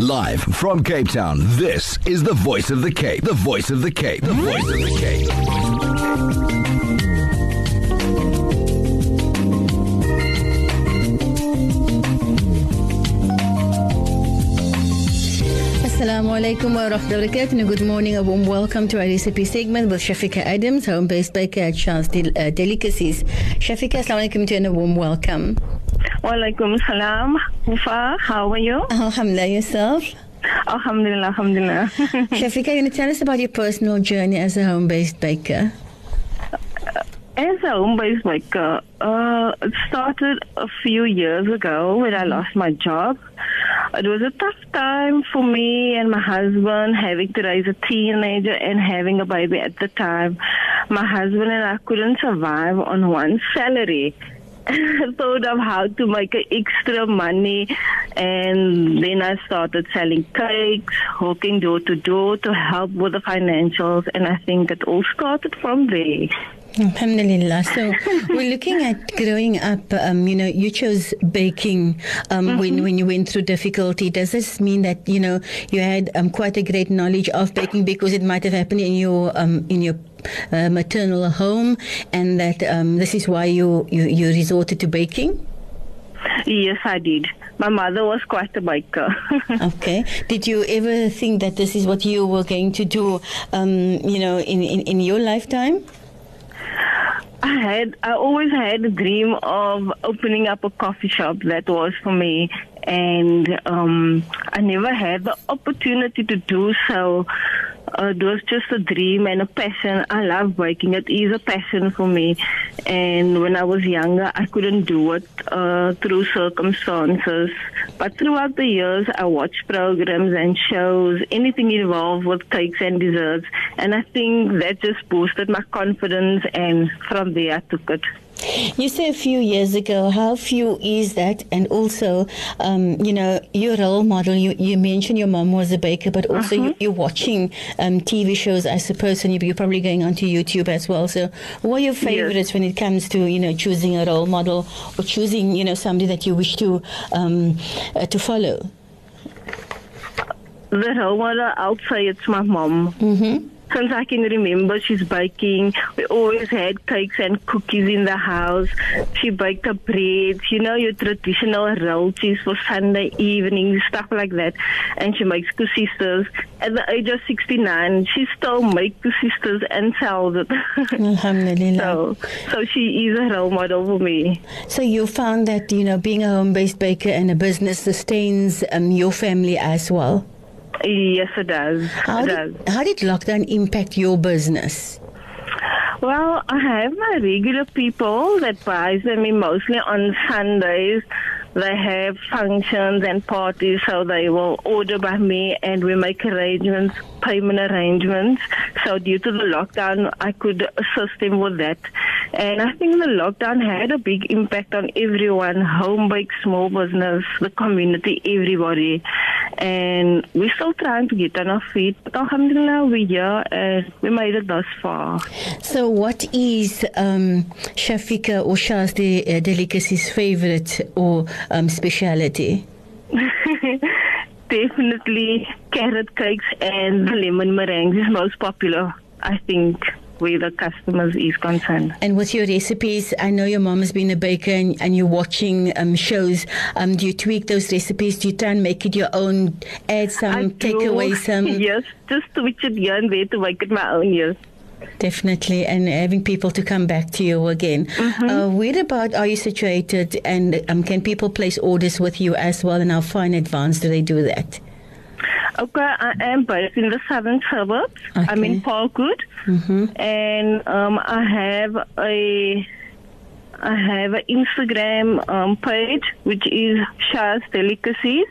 Live from Cape Town, this is the voice of the Cape. The voice of the Cape. The voice of the Cape. Assalamu alaikum wa rahmatullahi barakatuh. Good morning, a warm welcome to our recipe segment with Shafika Adams, home based baker at Charles Del- uh, Delicacies. Shafika, assalamu alaikum to you and a warm welcome. Walaikum salam. Ufa, how are you? Alhamdulillah, yourself. Alhamdulillah, alhamdulillah. Shafika, can you tell us about your personal journey as a home based baker? As a home-based baker, uh, it started a few years ago when I lost my job. It was a tough time for me and my husband having to raise a teenager and having a baby at the time. My husband and I couldn't survive on one salary. thought of how to make extra money and then I started selling cakes, hawking door to door to help with the financials and I think it all started from there. Alhamdulillah. So we're looking at growing up. Um, you know, you chose baking um, Mm-hmm. when when you went through difficulty. Does this mean that you know you had um, quite a great knowledge of baking because it might have happened in your um, in your uh, maternal home, and that um, this is why you, you you resorted to baking? Yes, I did. My mother was quite a baker. Okay. Did you ever think that this is what you were going to do? Um, you know, in, in, in your lifetime? I had, I always had a dream of opening up a coffee shop. That was for me, and um, I never had the opportunity to do so. Uh, it was just a dream and a passion. I love baking. It is a passion for me. And when I was younger, I couldn't do it uh, through circumstances. But throughout the years, I watched programs and shows, anything involved with cakes and desserts. And I think that just boosted my confidence. And from there, I took it. You say a few years ago. How few is that? And also, um, you know, your role model. You, you mentioned your mom was a baker, but also you, you're watching um, TV shows, I suppose, and you- you're probably going onto YouTube as well. So, what are your favorites when it comes to you know choosing a role model or choosing you know somebody that you wish to um, uh, to follow? The role model, I'll say it's my mom. Mm-hmm. Since I can remember, she's baking. We always had cakes and cookies in the house. She baked the breads, you know, your traditional rollchies for Sunday evening, stuff like that. And she makes koesisters. At the age of 69, she still makes koesisters and sells it. Alhamdulillah. so, so she is a role model for me. So you found that you know being a home-based baker and a business sustains um, your family as well. Yes, it does. How it does. did, how did lockdown impact your business? Well, I have my regular people that buys them me mostly on Sundays. They have functions and parties, so they will order by me and we make arrangements, payment arrangements. So due to the lockdown, I could assist them with that. And I think the lockdown had a big impact on everyone, home bake, small business, the community, everybody. And we're still trying to get on our feet, but alhamdulillah, we're here and we made it thus far. So, what is um, Shafika or Shah's de- uh, delicacy's favorite or um, speciality? Definitely carrot cakes and lemon meringues is most popular, I think, where the customers is concerned. And with your recipes, I know your mom has been a baker and, and you're watching um, shows. Um, do you tweak those recipes? Do you try and make it your own? Add some, I take do, away some? Yes, just switch it here and there to make it my own, yes. Definitely, and having people to come back to you again. Uh, where about are you situated, and um, can people place orders with you as well? And how far in advance do they do that? Okay, I am based in the southern suburbs. I'm in Okay. Parkwood, and um, I have a I have an Instagram um, page which is Shah's Delicacies.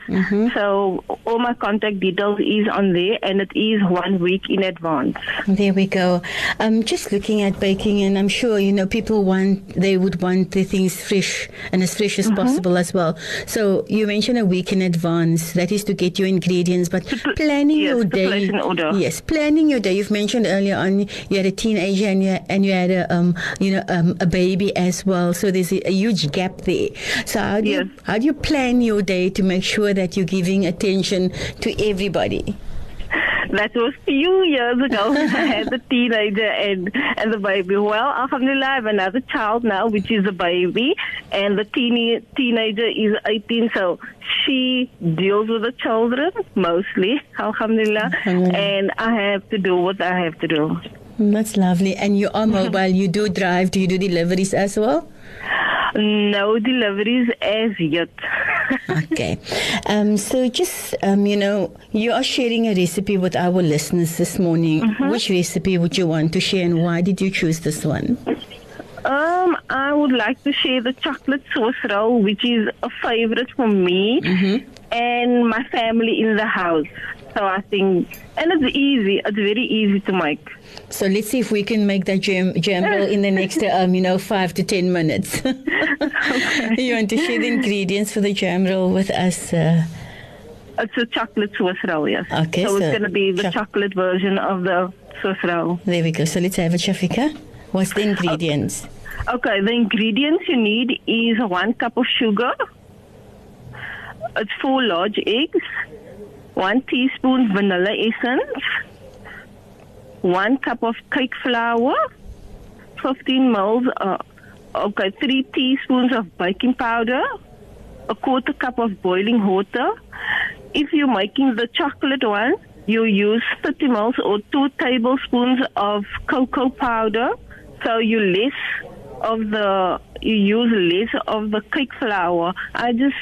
So all my contact details is on there, and it is one week in advance. There we go. I'm um, just looking at baking, and I'm sure you know people want they would want the things fresh and as fresh as possible as well. So you mentioned a week in advance. That is to get your ingredients, but put- planning yes, your day. place an order. Yes, planning your day. You've mentioned earlier on you had a teenager and you and you had a um, you know um, a baby as well. Well. So there's a, huge gap there. So how do Yes. you how do you plan your day to make sure that you're giving attention to everybody? That was few years ago. I had the teenager and and the baby. Well, alhamdulillah, I have another child now, which is a baby, and the teeny, teenager is 18. So she deals with the children mostly, alhamdulillah, and I have to do what I have to do. Mm, That's lovely. And you are mobile. You do drive. Do you do deliveries as well? No deliveries as yet. Okay. Um, so just, um, you know, you are sharing a recipe with our listeners this morning. Which recipe would you want to share and why did you choose this one? Um, I would like to share the chocolate Swiss roll, which is a favorite for me and my family in the house. So I think, and it's easy. It's very easy to make. So let's see if we can make that jam, jam roll in the next, um, you know, five to ten minutes. okay. you want to share the ingredients for the jam roll with us? Uh, It's a chocolate Swiss roll, yes. Okay, so, so it's going to be the choc- chocolate version of the Swiss roll. there we go. So let's have it, Shafika. What's the ingredients? Okay, the ingredients you need is one cup of sugar. It's four large eggs, one teaspoon vanilla essence, one cup of cake flour, 15 mils, uh, okay, three teaspoons of baking powder, a quarter cup of boiling water. If you're making the chocolate one, you use 30 mils or two tablespoons of cocoa powder. So you less of the, you use less of the cake flour. I just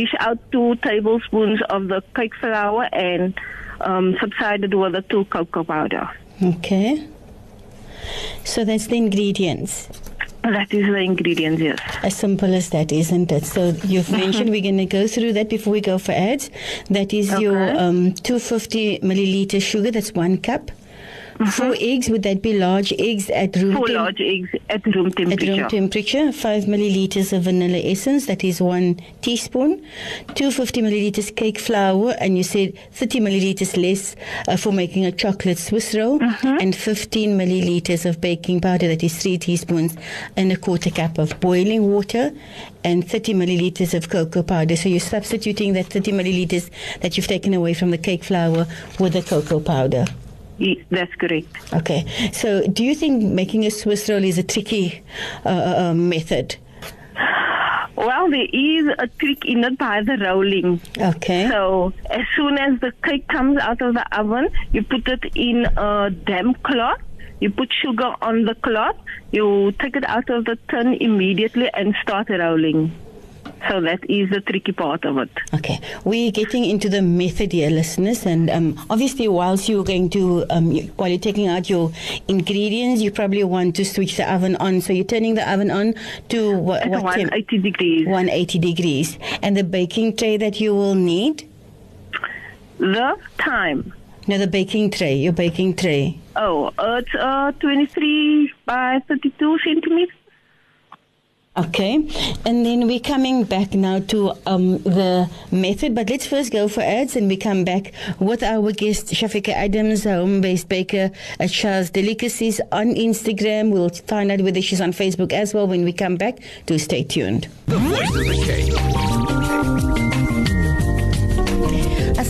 dish out two tablespoons of the cake flour and um, subsided with the two cocoa powder. Okay. So that's the ingredients. That is the ingredients, yes. As simple as that, isn't it? So you've mentioned we're going to go through that before we go for ads. That is your um, 250 milliliter sugar. That's one cup. Four eggs. Would that be large eggs at room Four temp- large eggs at room At temperature. room temperature, 5 milliliters of vanilla essence, that is 1 teaspoon, 250 milliliters cake flour, and you said 30 milliliters less uh, for making a chocolate Swiss roll, and 15 milliliters of baking powder, that is 3 teaspoons, and a quarter cup of boiling water, and 30 milliliters of cocoa powder. So you're substituting that 30 milliliters that you've taken away from the cake flour with the cocoa powder. That's correct. Okay. So, do you think making a Swiss roll is a tricky uh, uh, method? Well, there is a trick in it by the rolling. Okay. So as soon as the cake comes out of the oven, you put it in a damp cloth. You put sugar on the cloth. You take it out of the tin immediately and start rolling. So that is the tricky part of it. Okay, we're getting into the method here, listeners, and um, obviously, whilst you're going to, um, you, while you're taking out your ingredients, you probably want to switch the oven on. So you're turning the oven on to what, At what temp? 180 degrees. 180 degrees, and the baking tray that you will need. The time. No, the baking tray, your baking tray. Oh, it's uh, 23 by 32 centimeters. Okay, and then we're coming back now to um, the method, but let's first go for ads and we come back with our guest Shafika Adams, a home-based baker at Shah's Delicacies on Instagram. We'll find out whether she's on Facebook as well when we come back. Do stay tuned.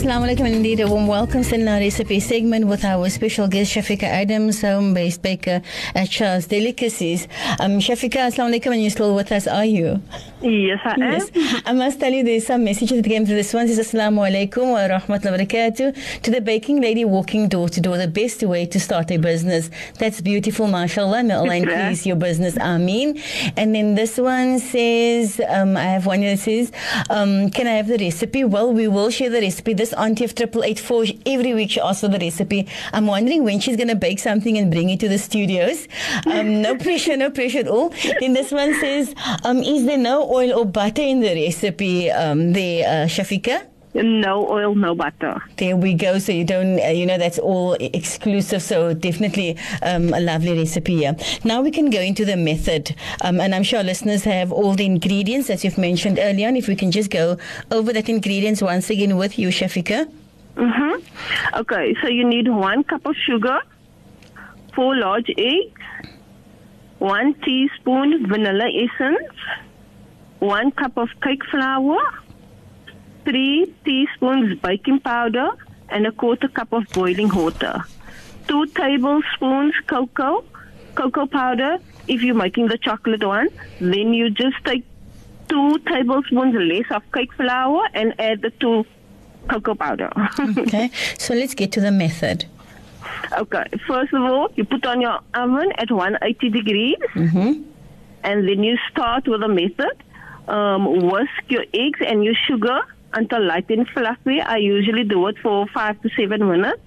Assalamu alaikum and indeed a warm welcome to our recipe segment with our special guest Shafika Adams, home-based baker at Shah's Delicacies. Um, Shafika, assalamu alaikum and you're still with us, are you? Yes, I am. Yes. I must tell you there's some messages that came through this one. It says Assalamu alaikum wa rahmatullahi wa barakatuh. To the baking lady walking door to door, the best way to start a business. That's beautiful, mashallah. May Allah increase your business. Ameen. And then this one says, um, I have one that says, um, can I have the recipe? Well, we will share the recipe. This auntie of triple eight four every week she asks for the recipe. I'm wondering when she's gonna bake something and bring it to the studios. Um, no pressure, no pressure at all. Then this one says, um, is there no oil or butter in the recipe? Um, there, uh, Shafika. No oil, no butter. There we go. So you don't, uh, you know, that's all exclusive. So definitely um, a lovely recipe here. Now we can go into the method, um, and I'm sure listeners have all the ingredients as you've mentioned earlier. And if we can just go over that ingredients once again with you, Shafika. Mm-hmm. Okay, so you need one cup of sugar, four large eggs, one teaspoon vanilla essence, one cup of cake flour, three teaspoons baking powder, and a quarter cup of boiling water. Two tablespoons cocoa, cocoa powder. If you're making the chocolate one, then you just take two tablespoons less of cake flour and add the two cocoa powder. Okay, so let's get to the method. okay, first of all, you put on your oven at 180 degrees, Mm-hmm. and then you start with the method. Um, whisk your eggs and your sugar until light and fluffy. I usually do it for five to seven minutes.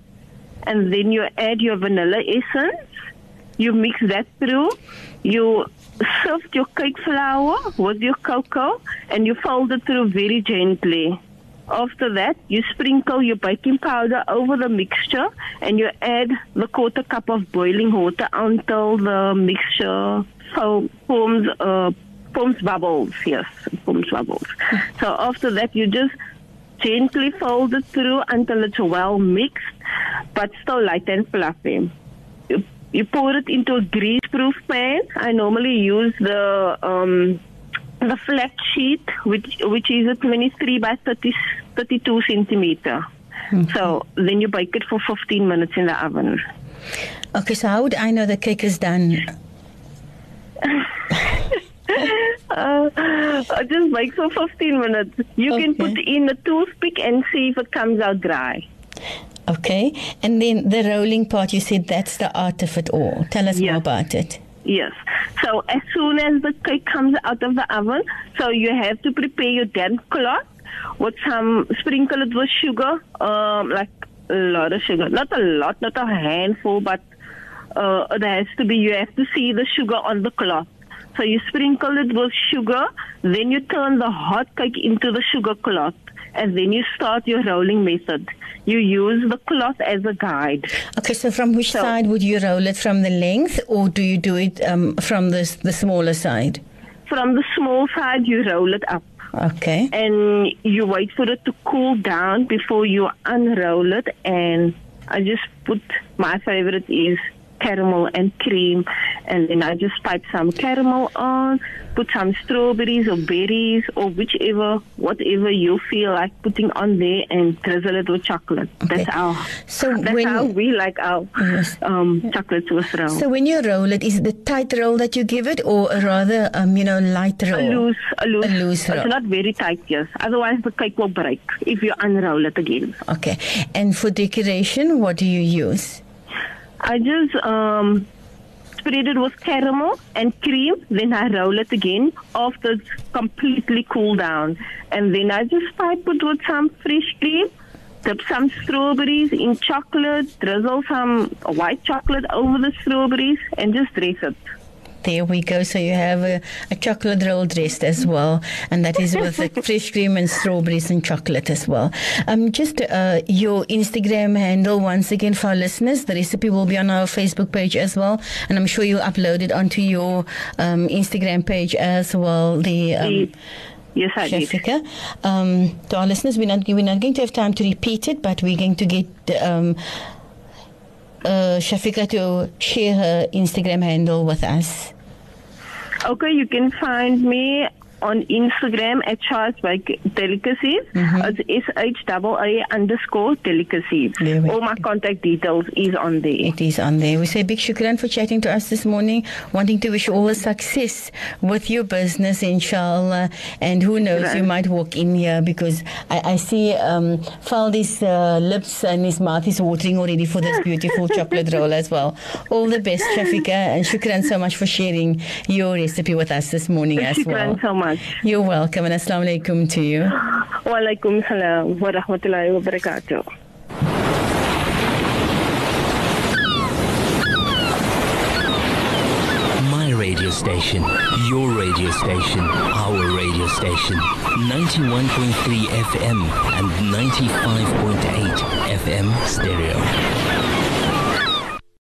And then you add your vanilla essence. You mix that through. You sift your cake flour with your cocoa and you fold it through very gently. After that, you sprinkle your baking powder over the mixture and you add the quarter cup of boiling water until the mixture fo- forms uh, forms bubbles. Yes, bubbles. So after that, you just gently fold it through until it's well mixed, but still light and fluffy. You, you pour it into a grease-proof pan. I normally use the um, the flat sheet, which which is a 23 by 30, 32 centimeter. So then you bake it for 15 minutes in the oven. Okay, so how would I know the cake is done? I just bake for 15 minutes. You can put in a toothpick and see if it comes out dry. Okay, and then the rolling part, you said that's the art of it all. Tell us more about it. Yes. So as soon as the cake comes out of the oven, so you have to prepare your damp cloth with some sprinkle it with sugar, um, like a lot of sugar, not a lot, not a handful, but uh, it has to be. You have to see the sugar on the cloth. So you sprinkle it with sugar, then you turn the hot cake into the sugar cloth, and then you start your rolling method. You use the cloth as a guide. Okay, so from which So- side would you roll it? From the length, or do you do it um, from the the smaller side? From the small side, you roll it up. Okay. and you wait for it to cool down before you unroll it. And I just put my favorite is caramel and cream, and then I just pipe some caramel on, put some strawberries or berries or whichever, whatever you feel like putting on there, and drizzle it with chocolate. That's Okay. how. So that's when- how we like our Yes. um, chocolate Swiss roll. So when you roll it, is it the tight roll that you give it, or a rather, um, you know, light roll? a loose, a loose, A loose roll. It's not very tight, yes. Otherwise, the cake will break if you unroll it again. Okay. And for decoration, what do you use? I just um, spread it with caramel and cream, then I roll it again after it's completely cooled down. And then I just pipe it with some fresh cream, dip some strawberries in chocolate, drizzle some white chocolate over the strawberries, and just dress it. There we go. So you have a, a chocolate roll dressed as well, and that is with the fresh cream and strawberries and chocolate as well. Um, just uh, your Instagram handle once again for our listeners. The recipe will be on our Facebook page as well, and I'm sure you'll upload it onto your um, Instagram page as well. The um, Yes, I did. Shafika. Um, to our listeners, we're not, we're not going to have time to repeat it, but we're going to get um, uh, Shafika to share her Instagram handle with us. Okay, you can find me on Instagram at Charles Bake Delicacies. Mm-hmm. It's S H A A underscore delicacies. All my contact details is on there. It is on there. We say big shukran for chatting to us this morning, wanting to wish you all the success with your business, inshallah. And who knows, Right. you might walk in here because I, I see um, Faldi's uh, lips and his mouth is watering already for this beautiful chocolate roll as well. All the best, Shafika, and shukran so much for sharing your recipe with us this morning as Shukran well. so much. You're welcome, and assalamu alaikum to you. Wa alaikum salam wa rahmatullahi wa barakatuh. My radio station, your radio station, our radio station. 91.3 FM and 95.8 FM stereo.